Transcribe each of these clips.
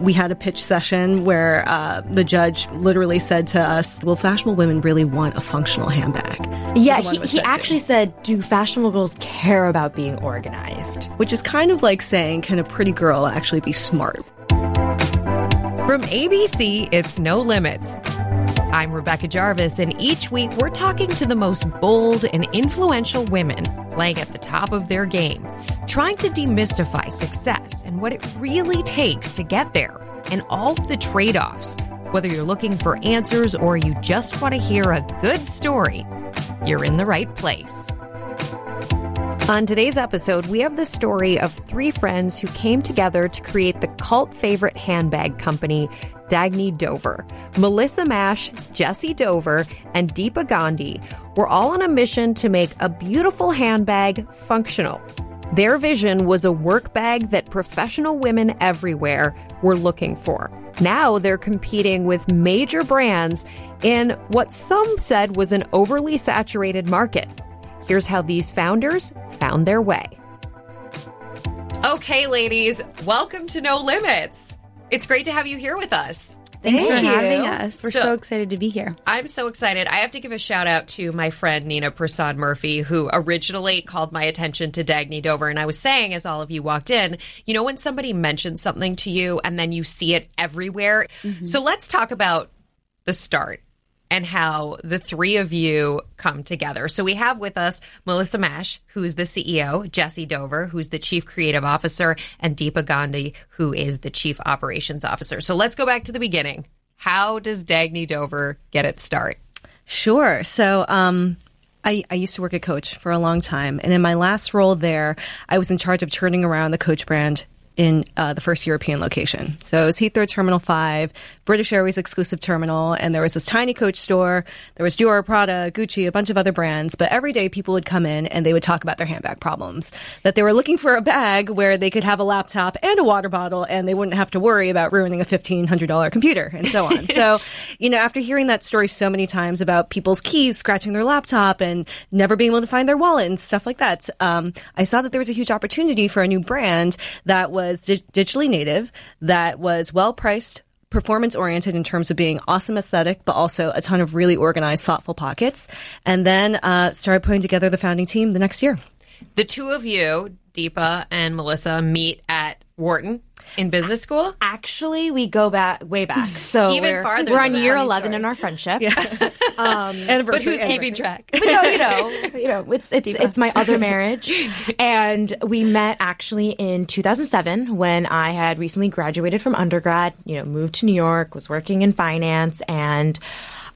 We had a pitch session where uh, the judge literally said to us, Will fashionable women really want a functional handbag? Yeah, Was the one he, he said to. actually said, Do fashionable girls care about being organized? Which is kind of like saying, Can a pretty girl actually be smart? From ABC, it's No Limits. I'm Rebecca Jarvis, and each week we're talking to the most bold and influential women playing at the top of their game, trying to demystify success and what it really takes to get there, and all the trade offs. Whether you're looking for answers or you just want to hear a good story, you're in the right place. On today's episode, we have the story of three friends who came together to create the cult favorite handbag company, Dagne Dover. Melissa Mash, Jessy Dover, and Deepa Gandhi were all on a mission to make a beautiful handbag functional. Their vision was a work bag that professional women everywhere were looking for. Now they're competing with major brands in what some said was an overly saturated market. Here's how these founders found their way. Okay, ladies, welcome to No Limits. It's great to have you here with us. Thanks for you. having us. We're So- so, excited to be here. I'm so excited. I have to give a shout out to my friend Nina Prasad Murphy, who originally called my attention to Dagne Dover. And I was saying, as all of you walked in, you know, when somebody mentions something to you and then you see it everywhere. Mm-hmm. So let's talk about the start and how the three of you come together. So we have with us Melissa Mash, who's the CEO, Jessy Dover, who's the Chief Creative Officer, and Deepa Gandhi, who is the Chief Operations Officer. So let's go back to the beginning. How does Dagne Dover get its start? Sure. So, um, I, I used to work at Coach for a long time, and in my last role there, I was in charge of turning around the Coach brand in uh, the first European location. So it was Heathrow Terminal 5, British Airways exclusive terminal, and there was this tiny Coach store. There was Dior, Prada, Gucci, a bunch of other brands, but every day people would come in and they would talk about their handbag problems. That they were looking for a bag where they could have a laptop and a water bottle and they wouldn't have to worry about ruining a $1,500 computer and so on. so, you know, after hearing that story so many times about people's keys scratching their laptop and never being able to find their wallet and stuff like that, um, I saw that there was a huge opportunity for a new brand that was di- digitally native, that was well priced, performance oriented in terms of being awesome aesthetic, but also a ton of really organized, thoughtful pockets. And then uh, started putting together the founding team the next year. The two of you, Deepa and Melissa, meet at Wharton in business school. Actually, we go back way back. So Even we're, farther We're on year 11 story. in our friendship. um But who's keeping track? but no, you know, you know, it's it's it's my other marriage, and we met actually in 2007 when I had recently graduated from undergrad. You know, moved to New York, was working in finance, and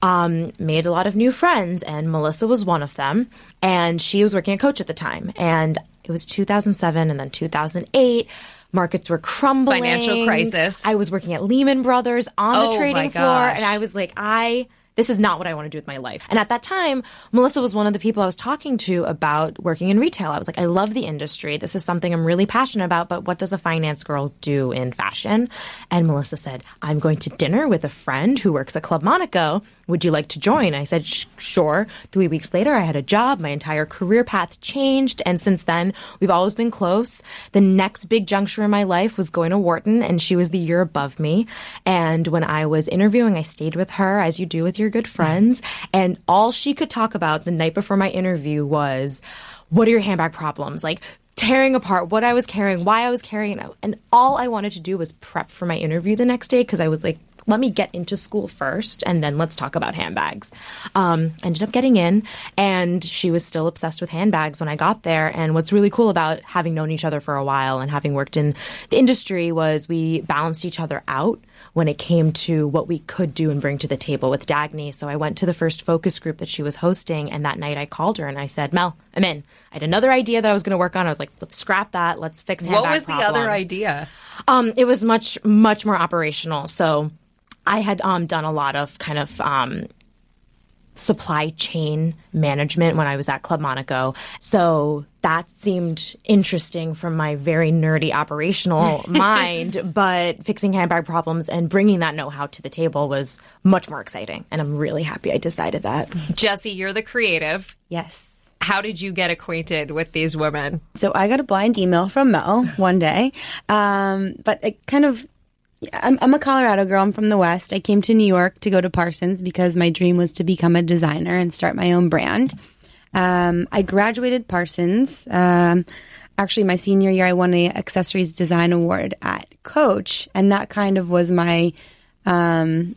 um, made a lot of new friends. And Melissa was one of them, and she was working at Coach at the time, and it was 2007, and then 2008. Markets were crumbling. Financial crisis. I was working at Lehman Brothers on Oh, the trading floor, and I was like, I this is not what I want to do with my life. And at that time, Melissa was one of the people I was talking to about working in retail. I was like, I love the industry. This is something I'm really passionate about, but what does a finance girl do in fashion? And Melissa said, I'm going to dinner with a friend who works at Club Monaco. Would you like to join? I said, sure. Three weeks later, I had a job. My entire career path changed. And since then, we've always been close. The next big juncture in my life was going to Wharton, and she was the year above me. And when I was interviewing, I stayed with her, as you do with your good friends. And all she could talk about the night before my interview was, what are your handbag problems? Like, tearing apart what I was carrying, why I was carrying it. And all I wanted to do was prep for my interview the next day because I was like, let me get into school first and then let's talk about handbags. Um, ended up getting in and she was still obsessed with handbags when I got there. And what's really cool about having known each other for a while and having worked in the industry was we balanced each other out when it came to what we could do and bring to the table with Dagne. So I went to the first focus group that she was hosting, and that night I called her and I said, Mel, I'm in. I had another idea that I was going to work on. I was like, let's scrap that. Let's fix handbag What was the other idea? Um, it was much, much more operational. So I had um, done a lot of kind of um, supply chain management when I was at Club Monaco. So that seemed interesting from my very nerdy operational mind, but fixing handbag problems and bringing that know how to the table was much more exciting. And I'm really happy I decided that. Jessy, you're the creative. Yes. How did you get acquainted with these women? So I got a blind email from Mel one day, um, but it kind of I'm, I'm a Colorado girl. I'm from the West. I came to New York to go to Parsons because my dream was to become a designer and start my own brand. Um, I graduated Parsons. Um, actually, my senior year, I won a accessories design award at Coach, and that kind of was my. Um,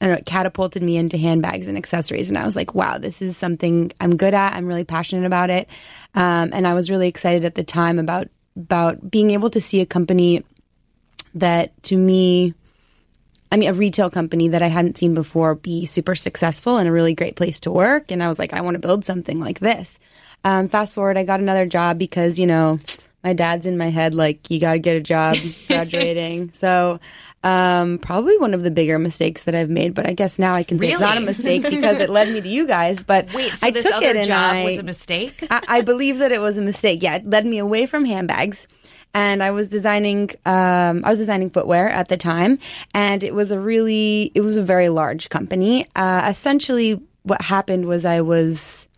I don't know, it catapulted me into handbags and accessories. And I was like, wow, this is something I'm good at. I'm really passionate about it. Um, and I was really excited at the time about, about being able to see a company that to me, I mean, a retail company that I hadn't seen before be super successful and a really great place to work. And I was like, I want to build something like this. Um, fast forward, I got another job because, you know, my dad's in my head, like, you got to get a job graduating. so, um, probably one of the bigger mistakes that I've made, but I guess now I can say it's not a mistake because it led me to you guys. But Wait, so I this took other it job I, was a mistake? I, I believe that it was a mistake. Yeah, it led me away from handbags. And I was designing, um, I was designing footwear at the time, and it was a really, it was a very large company. Uh, essentially, what happened was I was,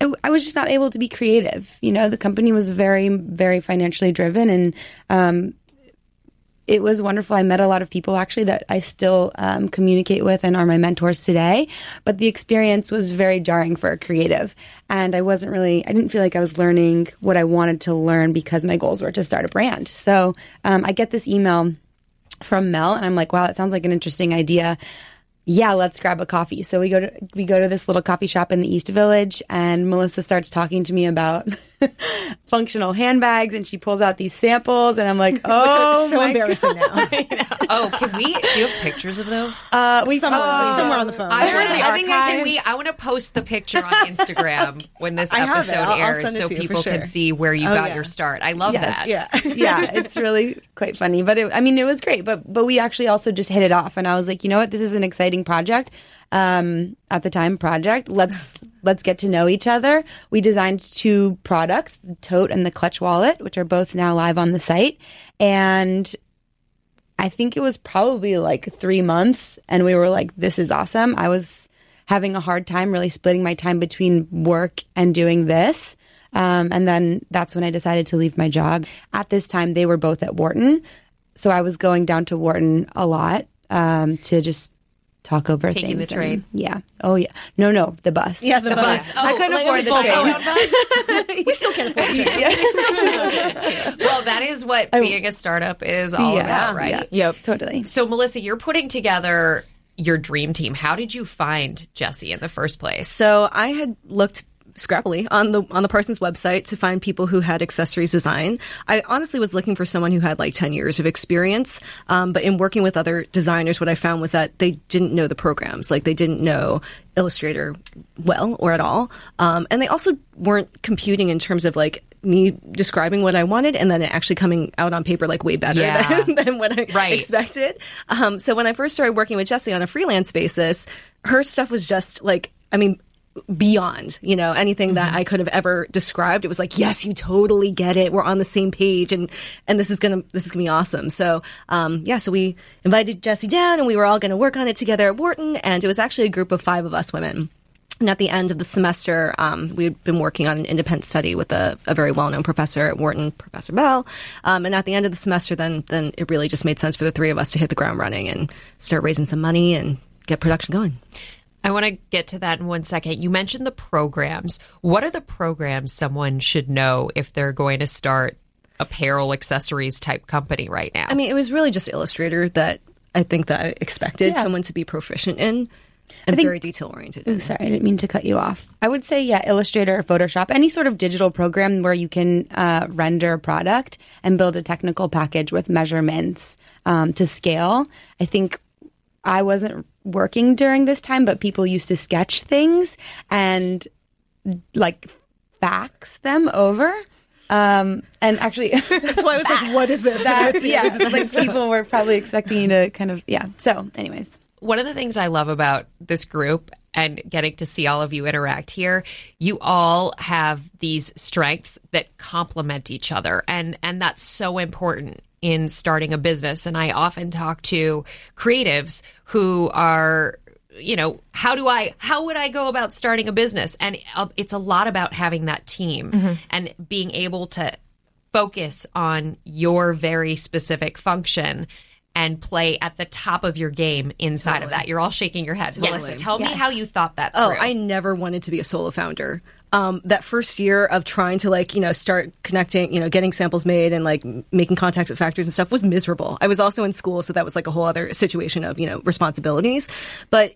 I, was just not able to be creative. You know, the company was very, very financially driven, and um, it was wonderful. I met a lot of people actually that I still um, communicate with and are my mentors today. But the experience was very jarring for a creative. And I wasn't really, I didn't feel like I was learning what I wanted to learn because my goals were to start a brand. So um, I get this email from Mel and I'm like, wow, that sounds like an interesting idea. Yeah, let's grab a coffee. So we go to we go to this little coffee shop in the East Village and Melissa starts talking to me about functional handbags and she pulls out these samples and I'm like, "Oh, so my embarrassing now. oh, can we? Do you have pictures of those? Uh, we Somewhere, oh, somewhere on the phone. I, They're wanna- the I think I can. We. I want to post the picture on Instagram when this I episode I'll- I'll airs, so to you for people can see where you Oh, got yeah. your start. I love Yes. that. Yeah. yeah, it's really quite funny. But it, I mean, it was great. But but we actually also just hit it off, and I was like, you know what, this is an exciting project. Um, at the time, project. Let's let's get to know each other. We designed two products, the tote and the clutch wallet, which are both now live on the site, and. I think it was probably like three months, and we were like, "This is awesome." I was having a hard time really splitting my time between work and doing this. Um, and then that's when I decided to leave my job. At this time, they were both at Wharton. So I was going down to Wharton a lot um, to just talk over Taking things. the train? and- yeah. Oh, yeah. No, no, the bus. Yeah, the, bus. I oh, couldn't like afford the train. bus? we still can't afford it. well, that is what being a startup is all Yeah, about, right? yeah. Yep. Totally. So, Melissa, you're putting together your dream team. How did you find Jessy in the first place? So I had looked scrappily on the on the Parsons website to find people who had accessories design. I honestly was looking for someone who had like ten years of experience. Um, but in working with other designers, what I found was that they didn't know the programs, like they didn't know Illustrator well or at all, um, and they also weren't computing in terms of like me describing what I wanted and then it actually coming out on paper like way better Yeah. than, than what I Right. expected. Um, so when I first started working with Jessy on a freelance basis, her stuff was just like, I mean, beyond you know anything that I could have ever described. It was like, yes, you totally get it. We're on the same page, and and this is gonna this is gonna be awesome. So um, yeah, so we invited Jessy down, and we were all going to work on it together at Wharton, and it was actually a group of five of us women. And at the end of the semester, um, we had been working on an independent study with a, a very well-known professor at Wharton, Professor Bell. Um, and at the end of the semester, then then it really just made sense for the three of us to hit the ground running and start raising some money and get production going. I want to get to that in one second. You mentioned the programs. What are the programs someone should know if they're going to start apparel accessories type company right now? I mean, it was really just Illustrator that I think that I expected Yeah. someone to be proficient in and think- very detail oriented. Sorry, I didn't mean to cut you off. I would say, yeah, Illustrator or Photoshop, any sort of digital program where you can uh, render a product and build a technical package with measurements um, to scale. I think I wasn't working during this time, but people used to sketch things and like fax them over. Um, and actually, That's why I was like, "What is this?" that, yeah, like people were probably expecting you to kind of, yeah. So, anyways. one of the things I love about this group and getting to see all of you interact here, you all have these strengths that complement each other and and that's so important in starting a business and I often talk to creatives who are you know how do i how would i go about starting a business and uh, it's a lot about having that team and being able to focus on your very specific function and play at the top of your game inside of that. You're all shaking your head. Melissa, tell me how you thought that Oh, through. I never wanted to be a solo founder. Um, that first year of trying to like you know start connecting, you know, getting samples made and like making contacts at factories and stuff was miserable. I was also in school, so that was like a whole other situation of you know responsibilities. But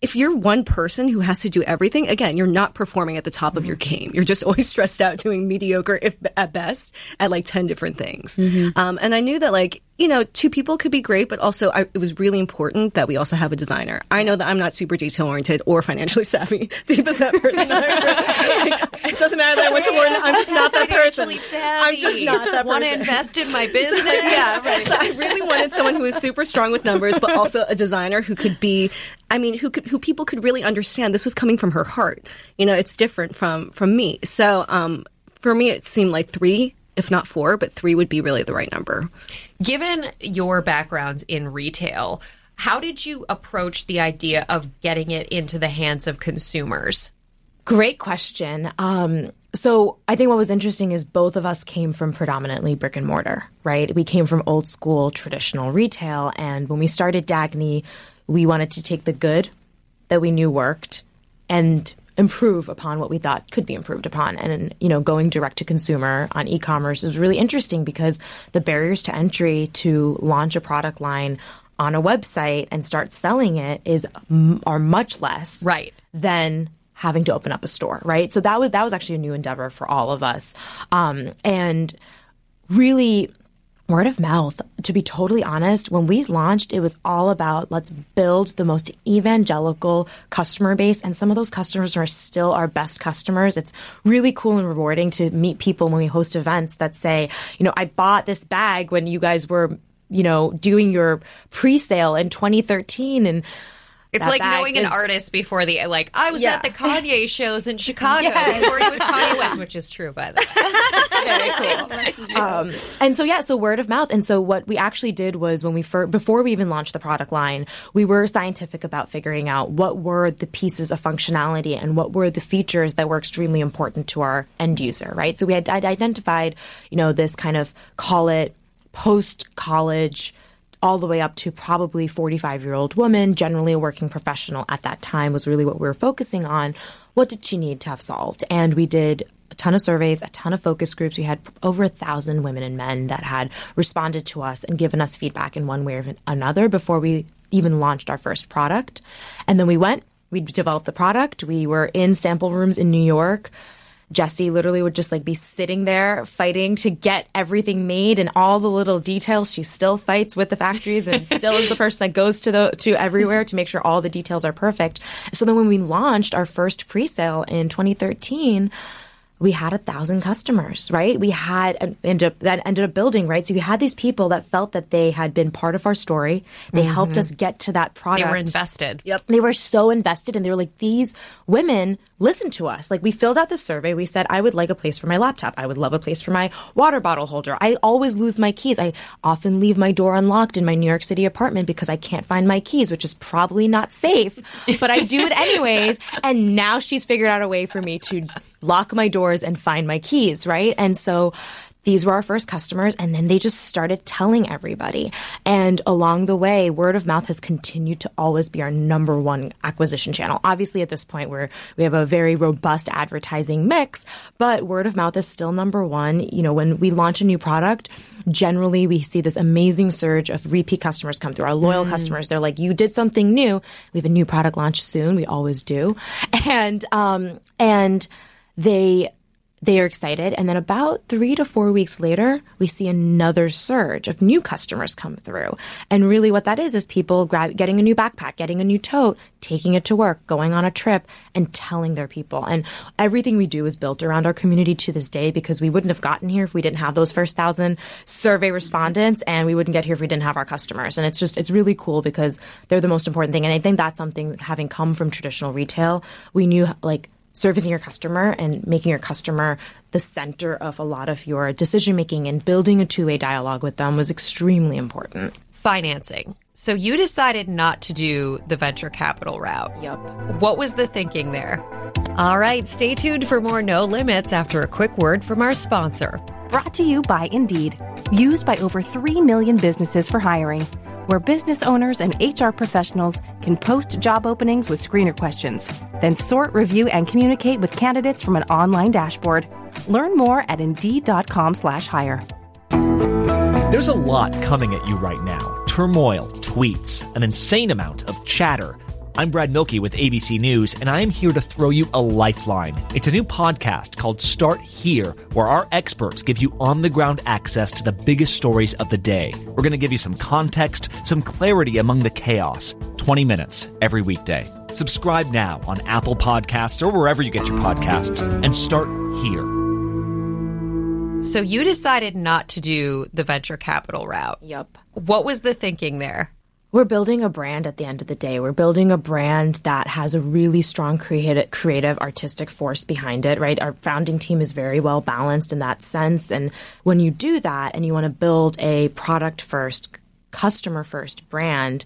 if you're one person who has to do everything, again, you're not performing at the top of your game. You're just always stressed out doing mediocre, if at best, at like 10 different things. Um, and I knew that like, you know, two people could be great, but also I, it was really important that we also have a designer. I know that I'm not super detail oriented or financially savvy. Deepa's that person. Like, it doesn't matter that I went to Wharton. I'm just not that person. Savvy. I'm just not that Want to invest in my business? yeah, right. So I really wanted someone who was super strong with numbers, but also a designer who could be, I mean, who could, who people could really understand. This was coming from her heart. You know, it's different from from me. So, um, for me, it seemed like three, if not four, but three would be really the right number. Given your backgrounds in retail, how did you approach the idea of getting it into the hands of consumers? Great question. Um, so I think what was interesting is both of us came from predominantly brick and mortar, right? We came from old school traditional retail, and when we started Dagne, we wanted to take the good that we knew worked and improve upon what we thought could be improved upon. And you know, going direct to consumer on e-commerce is really interesting because the barriers to entry to launch a product line on a website and start selling it is are much less Right. than having to open up a store, right? So that was that was actually a new endeavor for all of us, um, and really word of mouth. To be totally honest, when we launched, it was all about let's build the most evangelical customer base, and some of those customers are still our best customers. It's really cool and rewarding to meet people when we host events that say, you know, I bought this bag when you guys were. You know, doing your pre-sale in 2013, and It's that like knowing an artist before the like. I was Yeah. at the Kanye shows in Chicago before he was Kanye West, which is true by the way. very cool. um, and so yeah, so word of mouth. And so what we actually did was when we fir- before we even launched the product line, we were scientific about figuring out what were the pieces of functionality and what were the features that were extremely important to our end user, right? So we had I'd identified, you know, this kind of call it post college all the way up to probably 45 year old woman, generally a working professional at that time was really what we were focusing on. What did she need to have solved? And we did a ton of surveys, a ton of focus groups. We had over a thousand women and men that had responded to us and given us feedback in one way or another before we even launched our first product. And then we went, we developed the product. We were in sample rooms in New York. Jessy literally would just like be sitting there fighting to get everything made and all the little details. She still fights with the factories and still is the person that goes to the to everywhere to make sure all the details are perfect. So then when we launched our first pre-sale in 2013, we had a thousand customers, right? We had ended up, that ended up building, right? So we had these people that felt that they had been part of our story. They helped mm-hmm. us get to that product. They were invested. Yep. They were so invested and they were like, these women listen to us. Like we filled out the survey. We said, I would like a place for my laptop. I would love a place for my water bottle holder. I always lose my keys. I often leave my door unlocked in my New York City apartment because I can't find my keys, which is probably not safe, but I do it anyways. And now she's figured out a way for me to lock my doors and find my keys, right? And so these were our first customers and then they just started telling everybody. And along the way word of mouth has continued to always be our number one acquisition channel. Obviously at this point we're we have a very robust advertising mix but word of mouth is still number one. You know when we launch a new product generally we see this amazing surge of repeat customers come through. Our loyal customers they're like you did something new. We have a new product launch soon. We always do. And um and they they are excited. And then about three to four weeks later, we see another surge of new customers come through. And really what that is, is people grab, getting a new backpack, getting a new tote, taking it to work, going on a trip and telling their people. And everything we do is built around our community to this day because we wouldn't have gotten here if we didn't have those first thousand survey respondents and we wouldn't get here if we didn't have our customers. And it's just, it's really cool because they're the most important thing. And I think that's something having come from traditional retail, we knew like, servicing your customer and making your customer the center of a lot of your decision making and building a two-way dialogue with them was extremely important. Financing. So you decided not to do the venture capital route. Yep. What was the thinking there? All right, stay tuned for more No Limits after a quick word from our sponsor. Brought to you by Indeed. Used by over 3 million businesses for hiring. where business owners and HR professionals can post job openings with screener questions, then sort, review, and communicate with candidates from an online dashboard. Learn more at Indeed.com/slash hire. There's a lot coming at you right now turmoil, tweets, an insane amount of chatter. I'm Brad Mielke with ABC News, and I am here to throw you a lifeline. It's a new podcast called Start Here, where our experts give you on the ground access to the biggest stories of the day. We're going to give you some context, some clarity among the chaos. 20 minutes every weekday. Subscribe now on Apple Podcasts or wherever you get your podcasts, and start here. So you decided not to do the venture capital route. Yep. What was the thinking there? We're building a brand at the end of the day. We're building a brand that has a really strong creative, creative, artistic force behind it, right? Our founding team is very well balanced in that sense. And when you do that and you want to build a product first, customer first brand,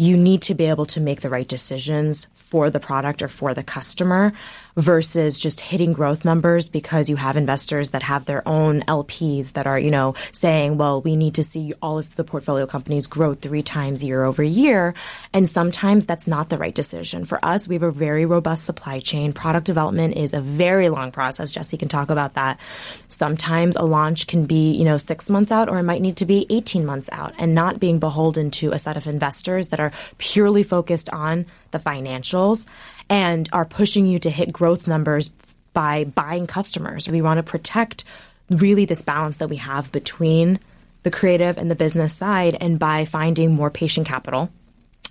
you need to be able to make the right decisions for the product or for the customer versus just hitting growth numbers because you have investors that have their own LPs that are, you know, saying, well, we need to see all of the portfolio companies grow three times year over year. And sometimes that's not the right decision. For us, we have a very robust supply chain. Product development is a very long process. Jessy can talk about that. Sometimes a launch can be, you know, six months out or it might need to be 18 months out and not being beholden to a set of investors that are purely focused on the financials and are pushing you to hit growth numbers by buying customers. We want to protect really this balance that we have between the creative and the business side and by finding more patient capital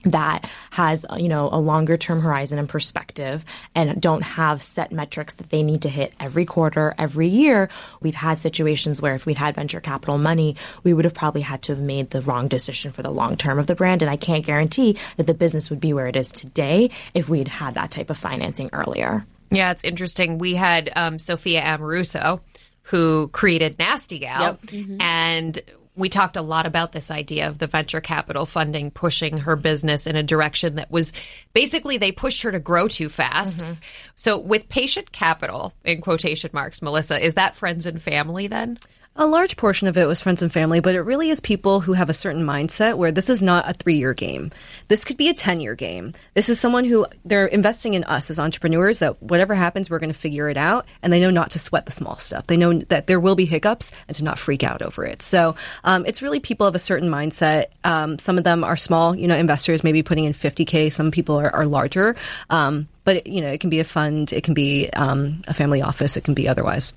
that has you know a longer term horizon and perspective and don't have set metrics that they need to hit every quarter every year. We've had situations where if we'd had venture capital money we would have probably had to have made the wrong decision for the long term of the brand. And i can't guarantee that the business would be where it is today if we'd had that type of financing earlier. Yeah, it's interesting. We had um, Sophia Amoruso, who created Nasty Gal, and we talked a lot about this idea of the venture capital funding pushing her business in a direction that was basically they pushed her to grow too fast. Mm-hmm. So, with patient capital, in quotation marks, Melissa, is that friends and family then? A large portion of it was friends and family, but it really is people who have a certain mindset where this is not a three year game. This could be a 10 year game. This is someone who they're investing in us as entrepreneurs that whatever happens, we're going to figure it out. And they know not to sweat the small stuff. They know that there will be hiccups and to not freak out over it. So um, it's really people of a certain mindset. Um, some of them are small, you know, investors, maybe putting in 50K. Some people are, are larger. Um, but, you know, it can be a fund, it can be um, a family office, it can be otherwise.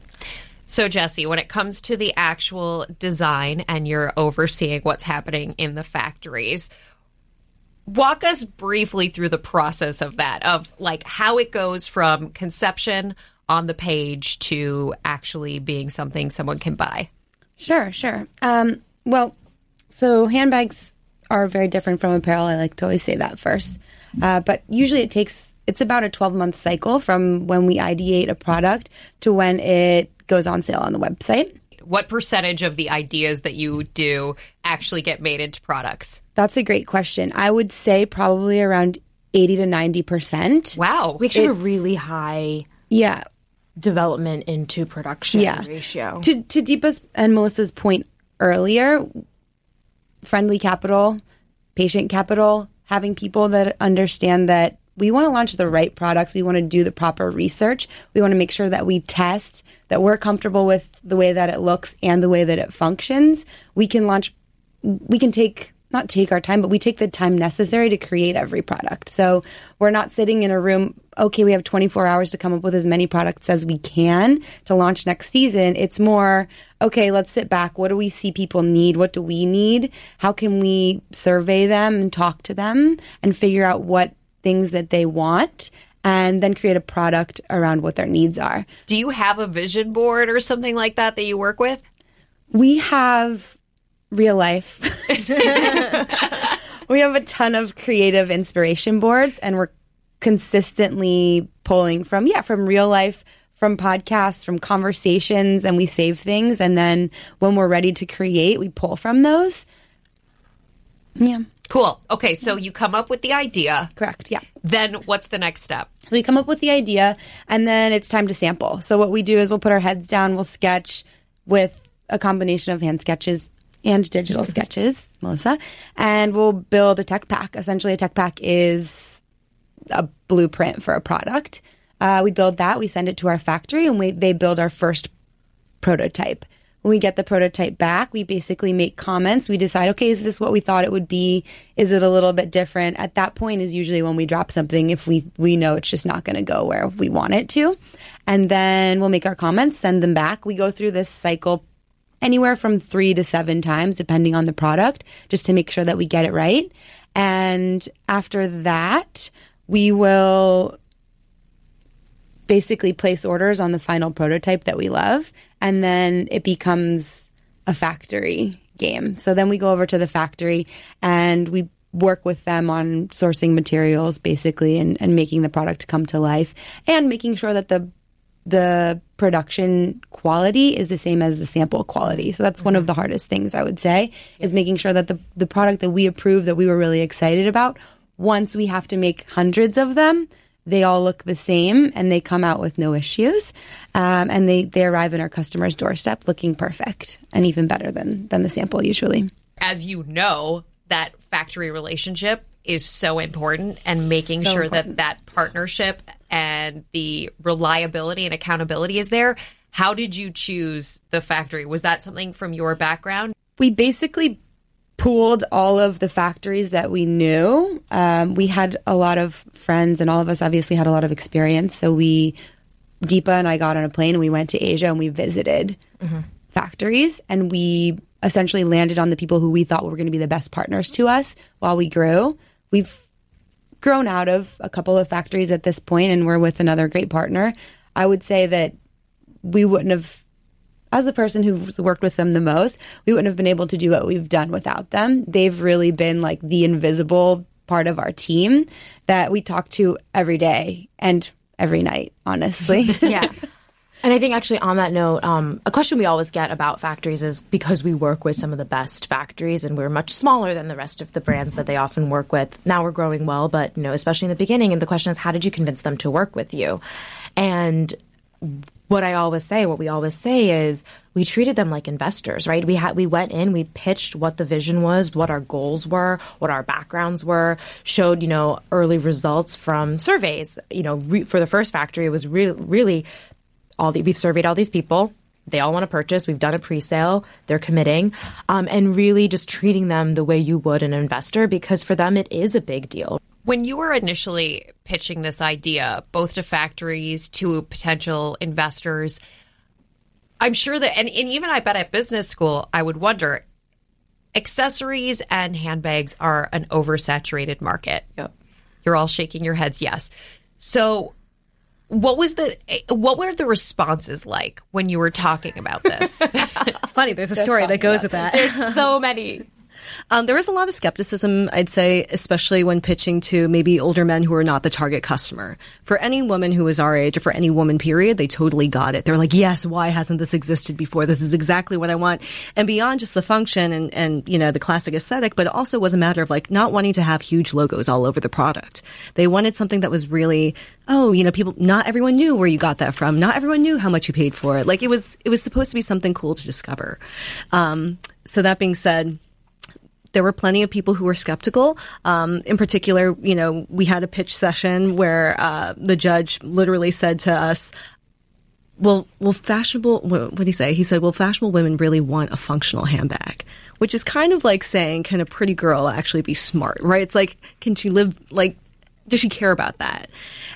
So, Jessy, when it comes to the actual design and you're overseeing what's happening in the factories, walk us briefly through the process of that, of like how it goes from conception on the page to actually being something someone can buy. Sure, sure. Um, well, so handbags are very different from apparel. I like to always say that first. Uh, but usually it takes, it's about a 12 month cycle from when we ideate a product to when it goes on sale on the website. What percentage of the ideas that you do actually get made into products? That's a great question. I would say probably around 80 to 90%. Wow. we actually have a really high Yeah. development into production Yeah. ratio To, to Deepa's and Melissa's point earlier, friendly capital, patient capital, having people that understand that we want to launch the right products. We want to do the proper research. We want to make sure that we test, that we're comfortable with the way that it looks and the way that it functions. We can launch, we can take, not take our time, but we take the time necessary to create every product. So we're not sitting in a room, okay, we have 24 hours to come up with as many products as we can to launch next season. It's more, okay, let's sit back. What do we see people need? What do we need? How can we survey them and talk to them and figure out what things that they want and then create a product around what their needs are. Do you have a vision board or something like that that you work with? We have real life. we have a ton of creative inspiration boards and we're consistently pulling from yeah, from real life from podcasts, from conversations, and we save things. And then when we're ready to create, we pull from those. Yeah, Cool. Okay, so you come up with the idea. correct. Yeah. Then what's the next step? So we come up with the idea, and then it's time to sample. So what we do is we'll put our heads down, we'll sketch with a combination of hand sketches and digital sketches, Melissa, and we'll build a tech pack. Essentially, a tech pack is a blueprint for a product. Uh, we build that, we send it to our factory, and we, they build our first prototype. When we get the prototype back, we basically make comments. We decide, okay, is this what we thought it would be? Is it a little bit different? At that point is usually when we drop something if we we know it's just not going to go where we want it to. And then we'll make our comments, send them back. We go through this cycle anywhere from 3 to 7 times depending on the product just to make sure that we get it right. And after that, we will basically place orders on the final prototype that we love and then it becomes a factory game. So then we go over to the factory and we work with them on sourcing materials basically and, and making the product come to life and making sure that the the production quality is the same as the sample quality. So that's mm-hmm. one of the hardest things I would say is making sure that the, the product that we approve that we were really excited about, once we have to make hundreds of them, they all look the same and they come out with no issues. Um, and they, they arrive in our customer's doorstep looking perfect and even better than, than the sample usually. As you know, that factory relationship is so important and making so sure important. that that partnership and the reliability and accountability is there. How did you choose the factory? Was that something from your background? We basically pooled all of the factories that we knew. Um, we had a lot of friends, and all of us obviously had a lot of experience. So we, Deepa and I got on a plane and we went to Asia and we visited mm-hmm. factories and we essentially landed on the people who we thought were going to be the best partners to us while we grew. We've grown out of a couple of factories at this point and we're with another great partner. I would say that we wouldn't have as the person who's worked with them the most, we wouldn't have been able to do what we've done without them. They've really been like the invisible part of our team that we talk to every day and every night, honestly. yeah. And I think actually on that note, um, a question we always get about factories is because we work with some of the best factories and we're much smaller than the rest of the brands that they often work with. Now we're growing well, but you know, especially in the beginning. And the question is, how did you convince them to work with you? And what I always say, what we always say is we treated them like investors, right? We had we went in, we pitched what the vision was, what our goals were, what our backgrounds were, showed you know early results from surveys. You know, re- for the first factory, it was really really all the, we've surveyed all these people. They all want to purchase. We've done a pre-sale. They're committing, um, and really just treating them the way you would an investor because for them it is a big deal. When you were initially pitching this idea, both to factories, to potential investors, I'm sure that, and, and even I bet at business school, I would wonder accessories and handbags are an oversaturated market. Yep. You're all shaking your heads, yes. So, what was the what were the responses like when you were talking about this? Funny, there's a story that goes with that. There's so many. Um, there was a lot of skepticism, I'd say, especially when pitching to maybe older men who are not the target customer. For any woman who was our age, or for any woman, period, they totally got it. They're like, yes, why hasn't this existed before? This is exactly what I want. And beyond just the function and, and, you know, the classic aesthetic, but it also was a matter of like not wanting to have huge logos all over the product. They wanted something that was really, oh, you know, people, not everyone knew where you got that from. Not everyone knew how much you paid for it. Like it was, it was supposed to be something cool to discover. Um, so that being said, there were plenty of people who were skeptical. Um, in particular, you know, we had a pitch session where uh, the judge literally said to us, well, well, fashionable, what did he say? He said, well, fashionable women really want a functional handbag, which is kind of like saying, can a pretty girl actually be smart, right? It's like, can she live, like, does she care about that?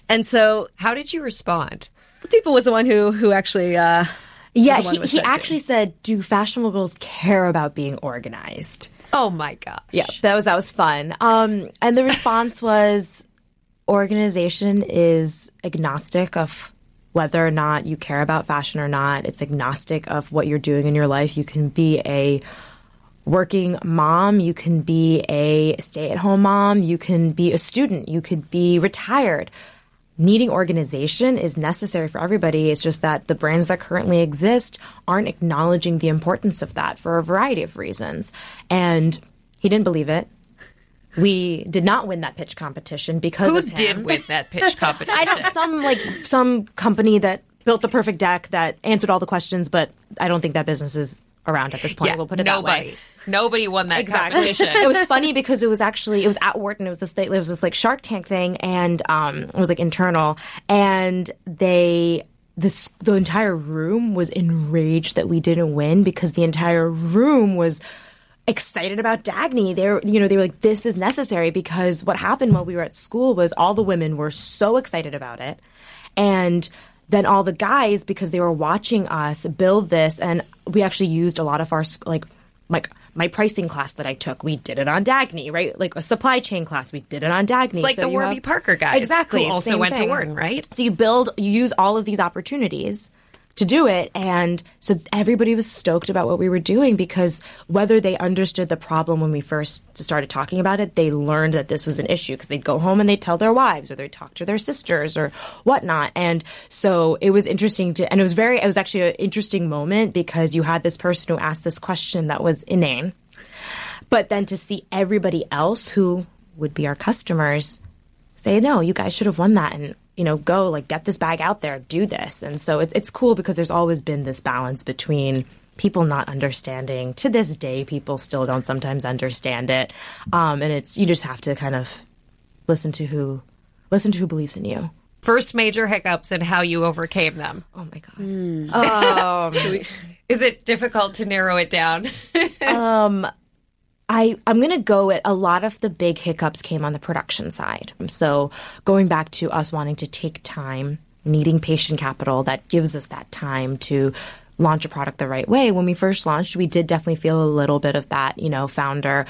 And so, how did you respond? Deepa was the one who, who actually, uh, yeah, he, he actually said, do fashionable girls care about being organized? Oh my god. Yeah, that was that was fun. Um, and the response was organization is agnostic of whether or not you care about fashion or not. It's agnostic of what you're doing in your life. You can be a working mom, you can be a stay-at-home mom, you can be a student, you could be retired needing organization is necessary for everybody. It's just that the brands that currently exist aren't acknowledging the importance of that for a variety of reasons. And he didn't believe it. We did not win that pitch competition because Who of him. did win that pitch competition? I don't some like some company that built the perfect deck that answered all the questions, but I don't think that business is around at this point. we'll put it nobody. that way. Nobody won that Exactly. competition. it was funny because it was actually it was at Wharton. It was this it was this like Shark Tank thing, and um, it was like internal, and they this the entire room was enraged that we didn't win because the entire room was excited about Dagne. They were, you know, they were like, this is necessary because what happened while we were at school was all the women were so excited about it. And then all the guys, because they were watching us build this, and we actually used a lot of our, like, like my pricing class that I took, we did it on Dagne, right? Like a supply chain class, we did it on Dagne. It's like So the Warby have- Parker guys, exactly, who also went to thing. Wharton, right? So you build, you use all of these opportunities to do it. And so everybody was stoked about what we were doing because whether they understood the problem when we first started talking about it, they learned that this was an issue because they'd go home and they'd tell their wives or they'd talk to their sisters or whatnot. And so it was interesting to, and it was very, it was actually an interesting moment because you had this person who asked this question that was inane. But then to see everybody else who would be our customers say, no, you guys should have won that and, you know, go like get this bag out there, do this. And so it's, it's cool because there's always been this balance between people not understanding. To this day, people still don't sometimes understand it. Um, and it's, you just have to kind of listen to who, listen to who believes in you. First major hiccups and how you overcame them. Oh my God. Hmm. Um, Is it difficult to narrow it down? Um, I, I'm going to go at a lot of the big hiccups came on the production side. So going back to us wanting to take time, needing patient capital, that gives us that time to launch a product the right way. When we first launched, we did definitely feel a little bit of that, you know, founder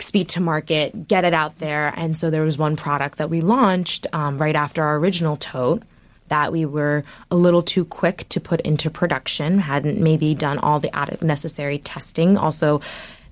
speed to market, get it out there. And so there was one product that we launched um, right after our original tote that we were a little too quick to put into production, hadn't maybe done all the necessary testing. Also,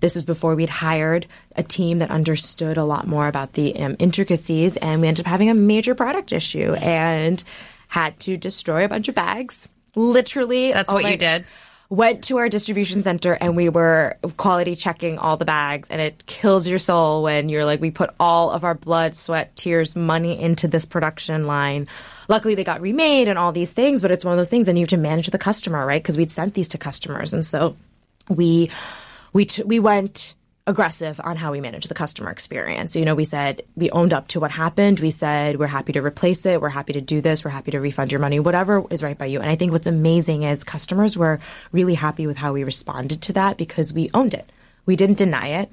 this is before we'd hired a team that understood a lot more about the um, intricacies, and we ended up having a major product issue and had to destroy a bunch of bags. Literally, That's oh what my- you did? went to our distribution center and we were quality checking all the bags and it kills your soul when you're like we put all of our blood sweat tears money into this production line luckily they got remade and all these things but it's one of those things and you have to manage the customer right because we'd sent these to customers and so we we t- we went aggressive on how we manage the customer experience. You know, we said we owned up to what happened. We said we're happy to replace it. We're happy to do this. We're happy to refund your money, whatever is right by you. And I think what's amazing is customers were really happy with how we responded to that because we owned it. We didn't deny it.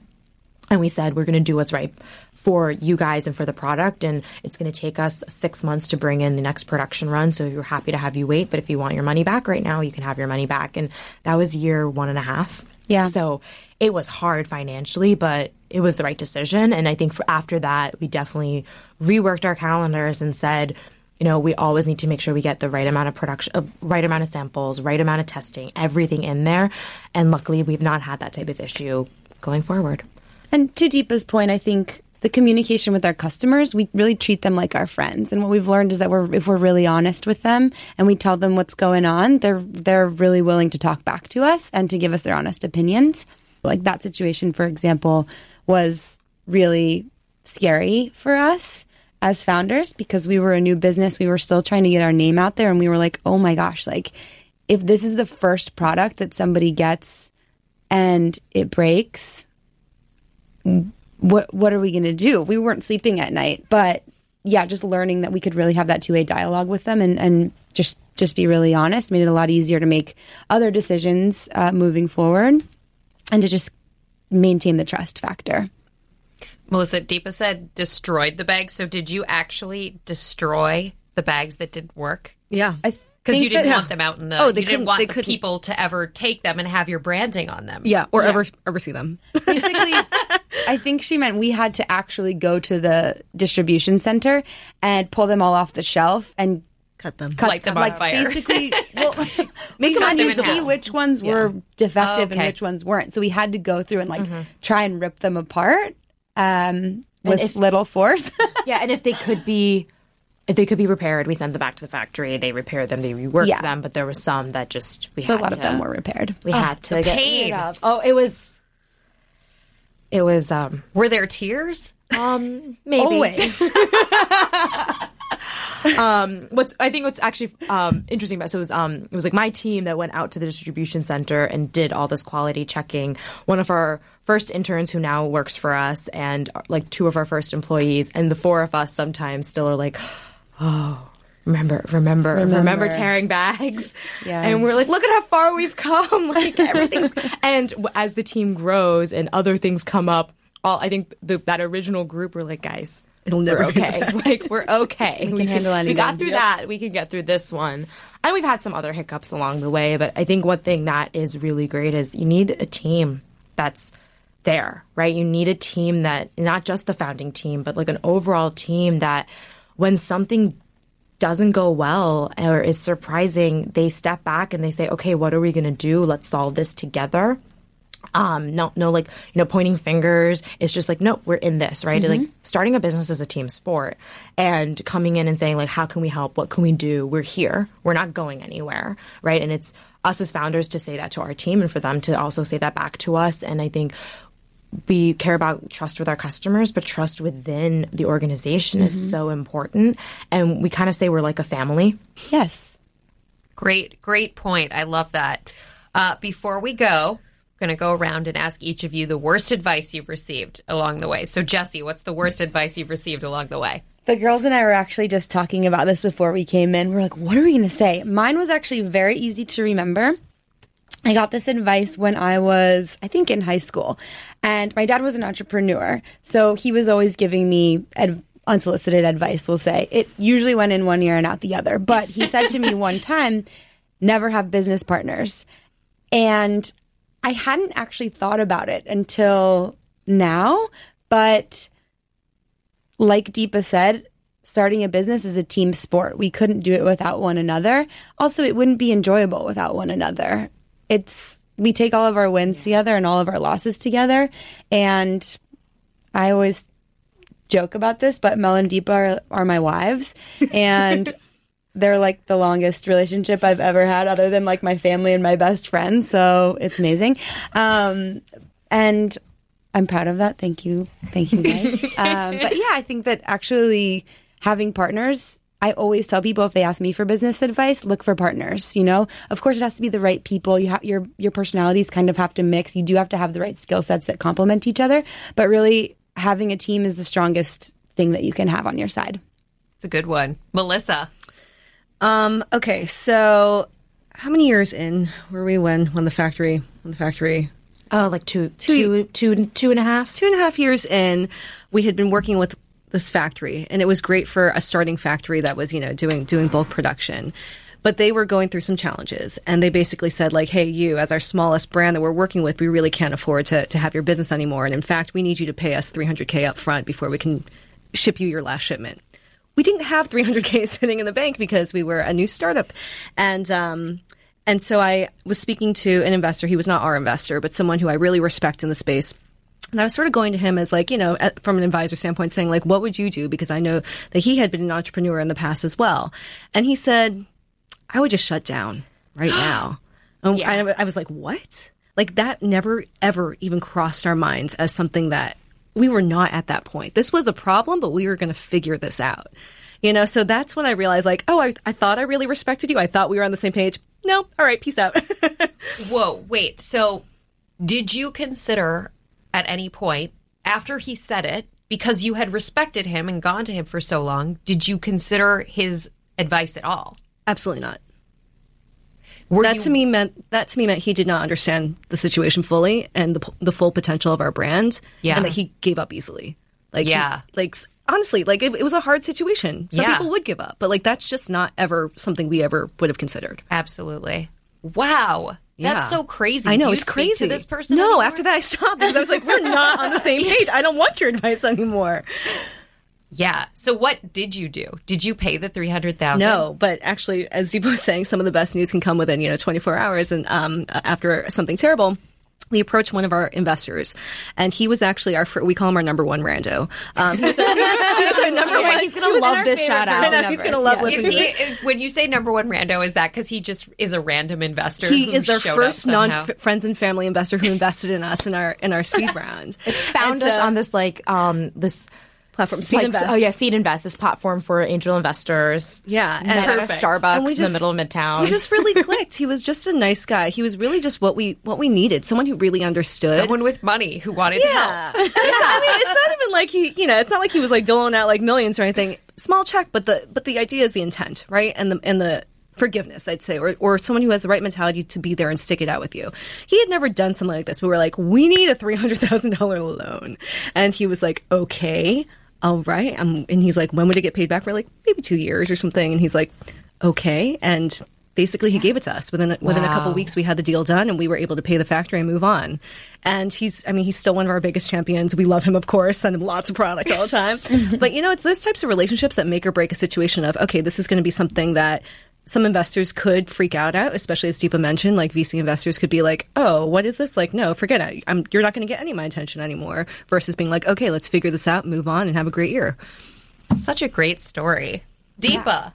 And we said, we're going to do what's right for you guys and for the product. And it's going to take us six months to bring in the next production run. So we're happy to have you wait. But if you want your money back right now, you can have your money back. And that was year one and a half. Yeah. So it was hard financially, but it was the right decision. And I think for after that, we definitely reworked our calendars and said, you know, we always need to make sure we get the right amount of production, uh, right amount of samples, right amount of testing, everything in there. And luckily, we've not had that type of issue going forward. And to Deepa's point, I think the communication with our customers, we really treat them like our friends. And what we've learned is that we're if we're really honest with them and we tell them what's going on, they're they're really willing to talk back to us and to give us their honest opinions. Like that situation, for example, was really scary for us as founders because we were a new business. We were still trying to get our name out there and we were like, oh my gosh, like if this is the first product that somebody gets and it breaks, what what are we going to do? We weren't sleeping at night, but yeah, just learning that we could really have that two way dialogue with them and and just just be really honest made it a lot easier to make other decisions uh, moving forward, and to just maintain the trust factor. Melissa, Deepa said destroyed the bags. So did you actually destroy the bags that didn't work? Yeah. Because you didn't that- want them out in the. Oh, they you didn't couldn't- want they the couldn't- people to ever take them and have your branding on them. Yeah, or ever ever see them. Basically, I think she meant we had to actually go to the distribution center and pull them all off the shelf and Cut them. cut Light them on like fire. Basically, well, Make we them had to unusable. see which ones were defective Oh, okay. and which ones weren't. So we had to go through and like try and rip them apart um, with if- little force. Yeah, and if they could be if they could be repaired, we sent them back to the factory. They repaired them, they reworked Yeah. them, but there was some that just we so a lot to, of them were repaired. we had to get pain. rid of. Oh, it was it was um Were there tears? um maybe Always. um, what's I think what's actually um, interesting about so it was um, it was like my team that went out to the distribution center and did all this quality checking. One of our first interns who now works for us, and like two of our first employees, and the four of us sometimes still are like, oh. Remember, remember, remember, remember tearing bags. Yes. And we're like, look at how far we've come. Like everything's, and as the team grows and other things come up, all I think the, that original group were like, guys, It'll never we're okay. like we're okay. We can handle We got anything. through that. We can get through this one. And we've had some other hiccups along the way, but I think one thing that is really great is you need a team that's there, right? You need a team that not just the founding team, but like an overall team that when something doesn't go well or is surprising, they step back and they say, "Okay, what are we going to do? Let's solve this together." um no no like you know pointing fingers. It's just like no we're in this right? Like starting a business is a team sport and coming in and saying like how can we help? What can we do? We're here. We're not going anywhere right? And it's us as founders to say that to our team and for them to also say that back to us. And i think we care about trust with our customers, but trust within the organization is so important. And we kind of say we're like a family. Yes. Great, great point. I love that. Uh, before we go, I'm going to go around and ask each of you the worst advice you've received along the way. So, Jessy, what's the worst advice you've received along the way? The girls and I were actually just talking about this before we came in. We're like, what are we going to say? Mine was actually very easy to remember. I got this advice when I was, I think, in high school. And my dad was an entrepreneur. So he was always giving me ad- unsolicited advice, we'll say. It usually went in one ear and out the other. But he said to me one time, never have business partners. And I hadn't actually thought about it until now. But like Deepa said, starting a business is a team sport. We couldn't do it without one another. Also, it wouldn't be enjoyable without one another. It's we take all of our wins together and all of our losses together. And I always joke about this, but Mel and Deepa are, are my wives. And they're like the longest relationship I've ever had, other than like my family and my best friend. So it's amazing. Um, and I'm proud of that. Thank you. Thank you guys. um, but yeah, I think that actually having partners, I always tell people if they ask me for business advice, look for partners. You know, of course, it has to be the right people. You have your your personalities kind of have to mix. You do have to have the right skill sets that complement each other. But really, having a team is the strongest thing that you can have on your side. It's a good one. Melissa. Um, okay, so how many years in were we when when the factory when the factory Oh, like two, two, two, two and a half. two and a half years in, we had been working with this factory, and it was great for a starting factory that was, you know, doing doing bulk production. But they were going through some challenges, and they basically said, like, "Hey, you, as our smallest brand that we're working with, we really can't afford to to have your business anymore, and in fact, we need you to pay us 300k up front before we can ship you your last shipment." We didn't have 300k sitting in the bank because we were a new startup, and um, and so I was speaking to an investor. He was not our investor, but someone who I really respect in the space. And I was sort of going to him as like, you know, at, from an advisor standpoint, saying like, what would you do? Because I know that he had been an entrepreneur in the past as well. And he said, I would just shut down right now. And I, I was like, what? Like that never ever even crossed our minds as something that we were not at that point. This was a problem, but we were going to figure this out. You know, so that's when I realized like, oh, I, I thought I really respected you. I thought we were on the same page. No, all right, peace out. Whoa, wait. So, did you consider at any point after he said it, because you had respected him and gone to him for so long, did you consider his advice at all? Absolutely not. Were that you- to me meant that to me meant he did not understand the situation fully and the the full potential of our brand. Yeah. and that he gave up easily. Like he- Yeah. like honestly, like it, it was a hard situation. Some Yeah. people would give up, but like that's just not ever something we ever would have considered. Absolutely. Wow. Yeah. That's so crazy. I know it's crazy. to this person. No, anymore? after that I stopped because I was like, we're not on the same page. I don't want your advice anymore. Yeah. So what did you do? Did you pay the three hundred thousand? No, but actually, as Deepa was saying, some of the best news can come within you know 24 hours, and um, after something terrible. We approached one of our investors, and he was actually our. fir- We call him our number one rando. Um, he was our, he was our number one. he's gonna love this shout out. I know, he's gonna love Is listening. to he, when you say number one rando, is that because he just is a random investor? He who is our first non friends and family investor who invested in us in our in our seed round. It found And us so- on this like um this platform. Seed Like, Invest. oh yeah, Seed Invest, this platform for angel investors. Yeah, and at a Perfect. Starbucks And we in the just- middle of Midtown. We just really clicked. He was just a nice guy. He was really just what we what we needed. Someone who really understood. Someone with money who wanted to help. yeah. It's not- I mean, it's not even like he, you know, it's not like he was like doling out like millions or anything. Small check, but the but the idea is the intent, right? And the and the forgiveness, I'd say, or or someone who has the right mentality to be there and stick it out with you. He had never done something like this. We were like, we need a three hundred thousand dollar loan, and he was like, okay, all right. Um, and he's like, when would it get paid back? We're like, maybe two years or something. And he's like, okay, and. Basically, he gave it to us. Within a, within a couple weeks, we had the deal done, and we were able to pay the factory and move on. And he's, I mean, he's still one of our biggest champions. We love him, of course, send him lots of product all the time. but you know, it's those types of relationships that make or break a situation of, okay, this is going to be something that some investors could freak out at, especially as Deepa mentioned, like VC investors could be like, oh, what is this? Like, no, forget it. I'm, you're not going to get any of my attention anymore versus being like, okay, let's figure this out, move on and have a great year. Such a great story. Deepa.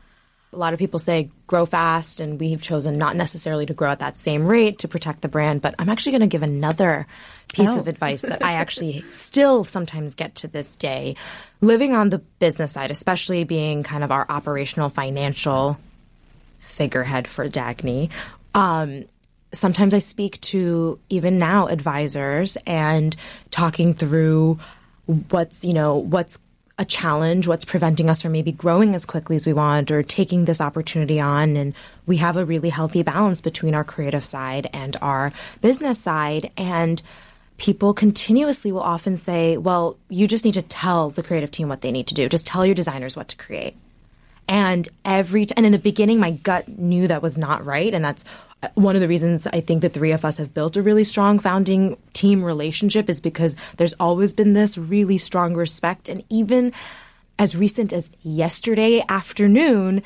a lot of people say grow fast, and we've chosen not necessarily to grow at that same rate to protect the brand. But I'm actually going to give another piece of oh. advice that I actually still sometimes get to this day. Living on the business side, especially being kind of our operational financial figurehead for Dagne. Um, sometimes I speak to even now advisors and talking through what's you know what's a challenge, what's preventing us from maybe growing as quickly as we want or taking this opportunity on. And we have a really healthy balance between our creative side and our business side. And people continuously will often say, well, you just need to tell the creative team what they need to do. Just tell your designers what to create. And every t- and in the beginning, my gut knew that was not right, and that's uh, one of the reasons I think the three of us have built a really strong founding team relationship is because there's always been this really strong respect, and even as recent as yesterday afternoon,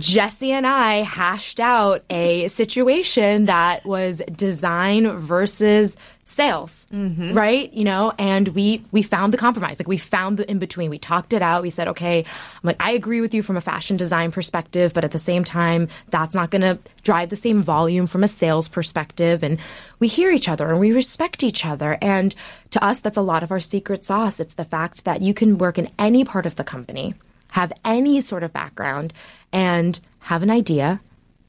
Jessy and I hashed out a situation that was design versus sales, mm-hmm. right? You know, and we we found the compromise. Like we found the in between. We talked it out. We said, okay, I'm like I agree with you from a fashion design perspective, but at the same time, that's not going to drive the same volume from a sales perspective. And we hear each other and we respect each other. And to us, that's a lot of our secret sauce. It's the fact that you can work in any part of the company, have any sort of background, and have an idea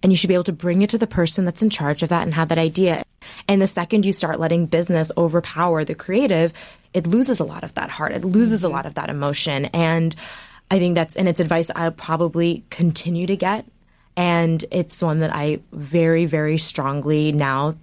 and you should be able to bring it to the person that's in charge of that and have that idea. And the second you start letting business overpower the creative, it loses a lot of that heart. It loses a mm-hmm. lot of that emotion. And I think that's, and it's advice I'll probably continue to get. And it's one that I very, very strongly now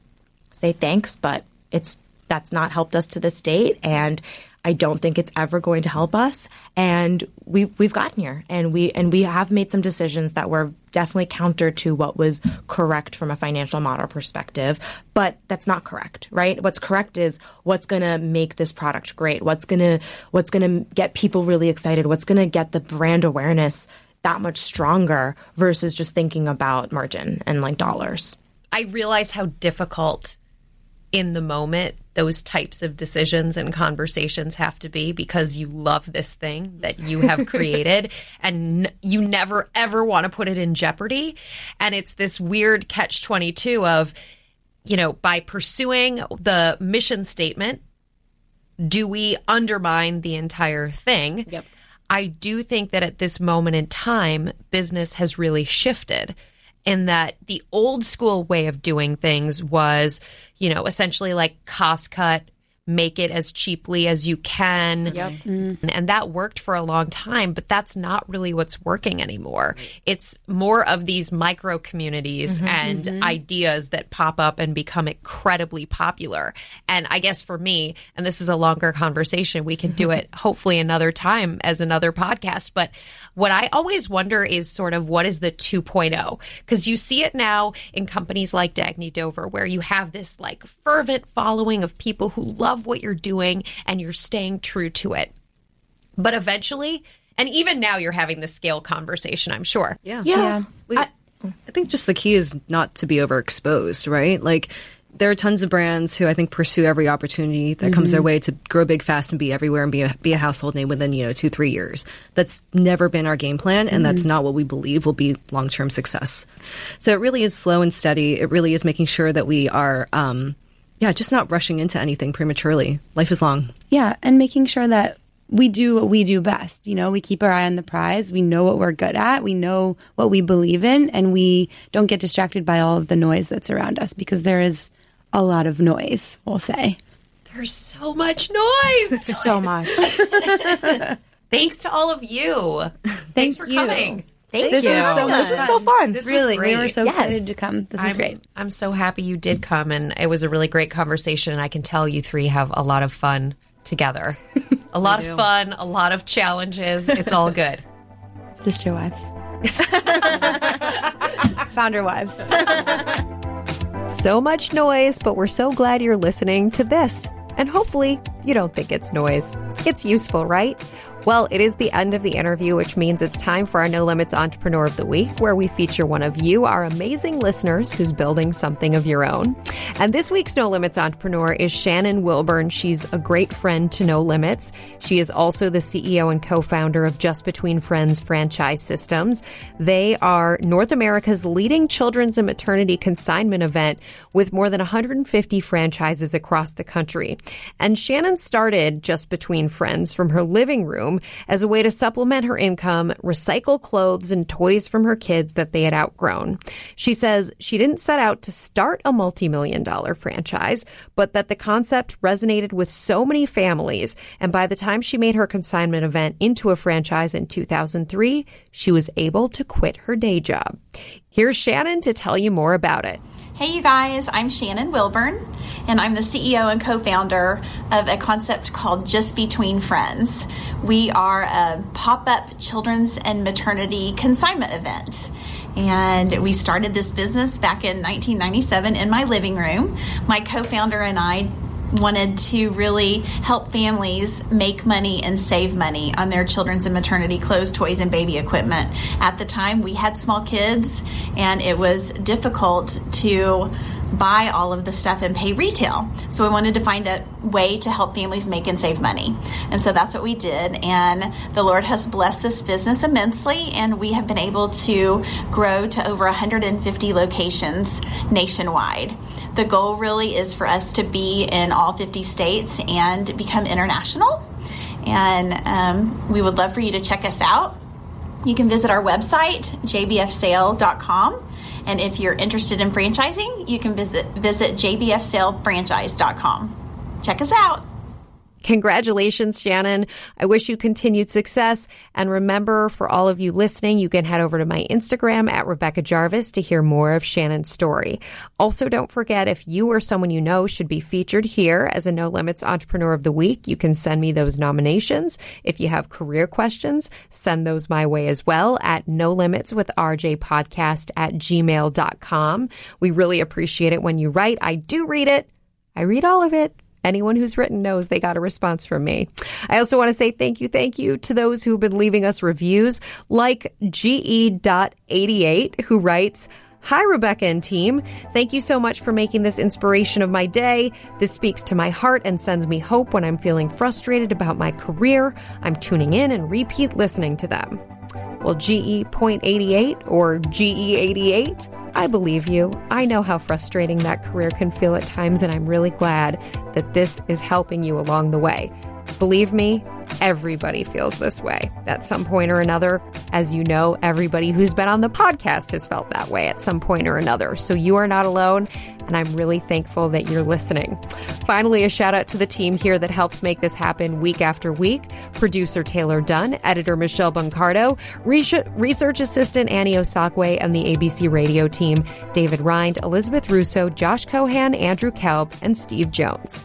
say thanks, but it's, that's not helped us to this date. And I don't think it's ever going to help us. And we've we've gotten here, and we and we have made some decisions that were definitely counter to what was correct from a financial model perspective. But that's not correct, right? What's correct is what's going to make this product great. What's gonna what's gonna get people really excited. What's going to get the brand awareness that much stronger versus just thinking about margin and like dollars. I realize how difficult in the moment those types of decisions and conversations have to be because you love this thing that you have created and n- you never ever want to put it in jeopardy. And it's this weird catch 22 of you know by pursuing the mission statement do we undermine the entire thing? Yep. i do think that at this moment in time business has really shifted in that the old school way of doing things was, you know, essentially like cost cut, make it as cheaply as you can. Yep. And that worked for a long time, but that's not really what's working anymore. It's more of these micro communities mm-hmm. and mm-hmm. ideas that pop up and become incredibly popular. And I guess for me, and this is a longer conversation, we can do it hopefully another time as another podcast, but what I always wonder is sort of what is the 2.0? Because you see it now in companies like Dagne Dover, where you have this like fervent following of people who love what you're doing and you're staying true to it. But eventually, and even now you're having the scale conversation, I'm sure. Yeah. Yeah. We, I, think just the key is not to be overexposed, right? Like there are tons of brands who I think pursue every opportunity that comes their way to grow big fast and be everywhere and be a, be a household name within, you know, two, three years. That's never been our game plan and that's not what we believe will be long term success. So it really is slow and steady. It really is making sure that we are, um, yeah, just not rushing into anything prematurely. Life is long. Yeah, and making sure that we do what we do best. You know, we keep our eye on the prize. We know what we're good at. We know what we believe in, and we don't get distracted by all of the noise that's around us because there is a lot of noise, we'll say. There's so much noise. So much. Thanks to all of you. Thanks for you. coming. Thank This you. is so much this is fun. so fun. This was really, we were so Yes. excited to come. This is great. I'm so happy you did come, and it was a really great conversation. And I can tell you three have a lot of fun together. A lot of fun, a lot of challenges. It's all good. Sister wives. Founder wives. So much noise, but we're so glad you're listening to this. And hopefully, you don't think it's noise. It's useful, right? Well, it is the end of the interview, which means it's time for our No Limits Entrepreneur of the Week, where we feature one of you, our amazing listeners, who's building something of your own. And this week's No Limits Entrepreneur is Shannon Wilburn. She's a great friend to No Limits. She is also the CEO and co founder of Just Between Friends Franchise Systems. They are North America's leading children's and maternity consignment event with more than 150 franchises across the country. And Shannon started Just Between Friends from her living room as a way to supplement her income, recycle clothes and toys from her kids that they had outgrown. She says she didn't set out to start a multi million dollar franchise, but that the concept resonated with so many families. And by the time she made her consignment event into a franchise in 2003, she was able to quit her day job. Here's Shannon to tell you more about it. Hey, you guys, I'm Shannon Wilburn, and I'm the CEO and co founder of a concept called Just Between Friends. We are a pop up children's and maternity consignment event. And we started this business back in 1997 in my living room. My co founder and I wanted to really help families make money and save money on their children's and maternity clothes, toys, and baby equipment. At the time, we had small kids, and it was difficult to buy all of the stuff and pay retail. So we wanted to find a way to help families make and save money. And so that's what we did. And the Lord has blessed this business immensely, and we have been able to grow to over 150 locations nationwide. The goal really is for us to be in all 50 states and become international. And um, we would love for you to check us out. You can visit our website, jbfsale.com. And if you're interested in franchising, you can visit visit jbfsalefranchise.com. Check us out. Congratulations, Shannon. I wish you continued success. And remember, for all of you listening, you can head over to my Instagram at Rebecca Jarvis to hear more of Shannon's story. Also, don't forget if you or someone you know should be featured here as a No Limits Entrepreneur of the Week, you can send me those nominations. If you have career questions, send those my way as well at No Limits with RJ podcast at gmail.com. We really appreciate it when you write. I do read it. I read all of it. Anyone who's written knows they got a response from me. I also want to say thank you, thank you to those who've been leaving us reviews, like GE.88, who writes, Hi, Rebecca and team. Thank you so much for making this inspiration of my day. This speaks to my heart and sends me hope when I'm feeling frustrated about my career. I'm tuning in and repeat listening to them. Well, GE.88 or GE88, I believe you. I know how frustrating that career can feel at times, and I'm really glad that this is helping you along the way. Believe me, everybody feels this way at some point or another. As you know, everybody who's been on the podcast has felt that way at some point or another. So you are not alone, and I'm really thankful that you're listening. Finally, a shout out to the team here that helps make this happen week after week producer Taylor Dunn, editor Michelle Buncardo, research assistant Annie Osakwe, and the ABC radio team David Rind, Elizabeth Russo, Josh Cohan, Andrew Kelb, and Steve Jones.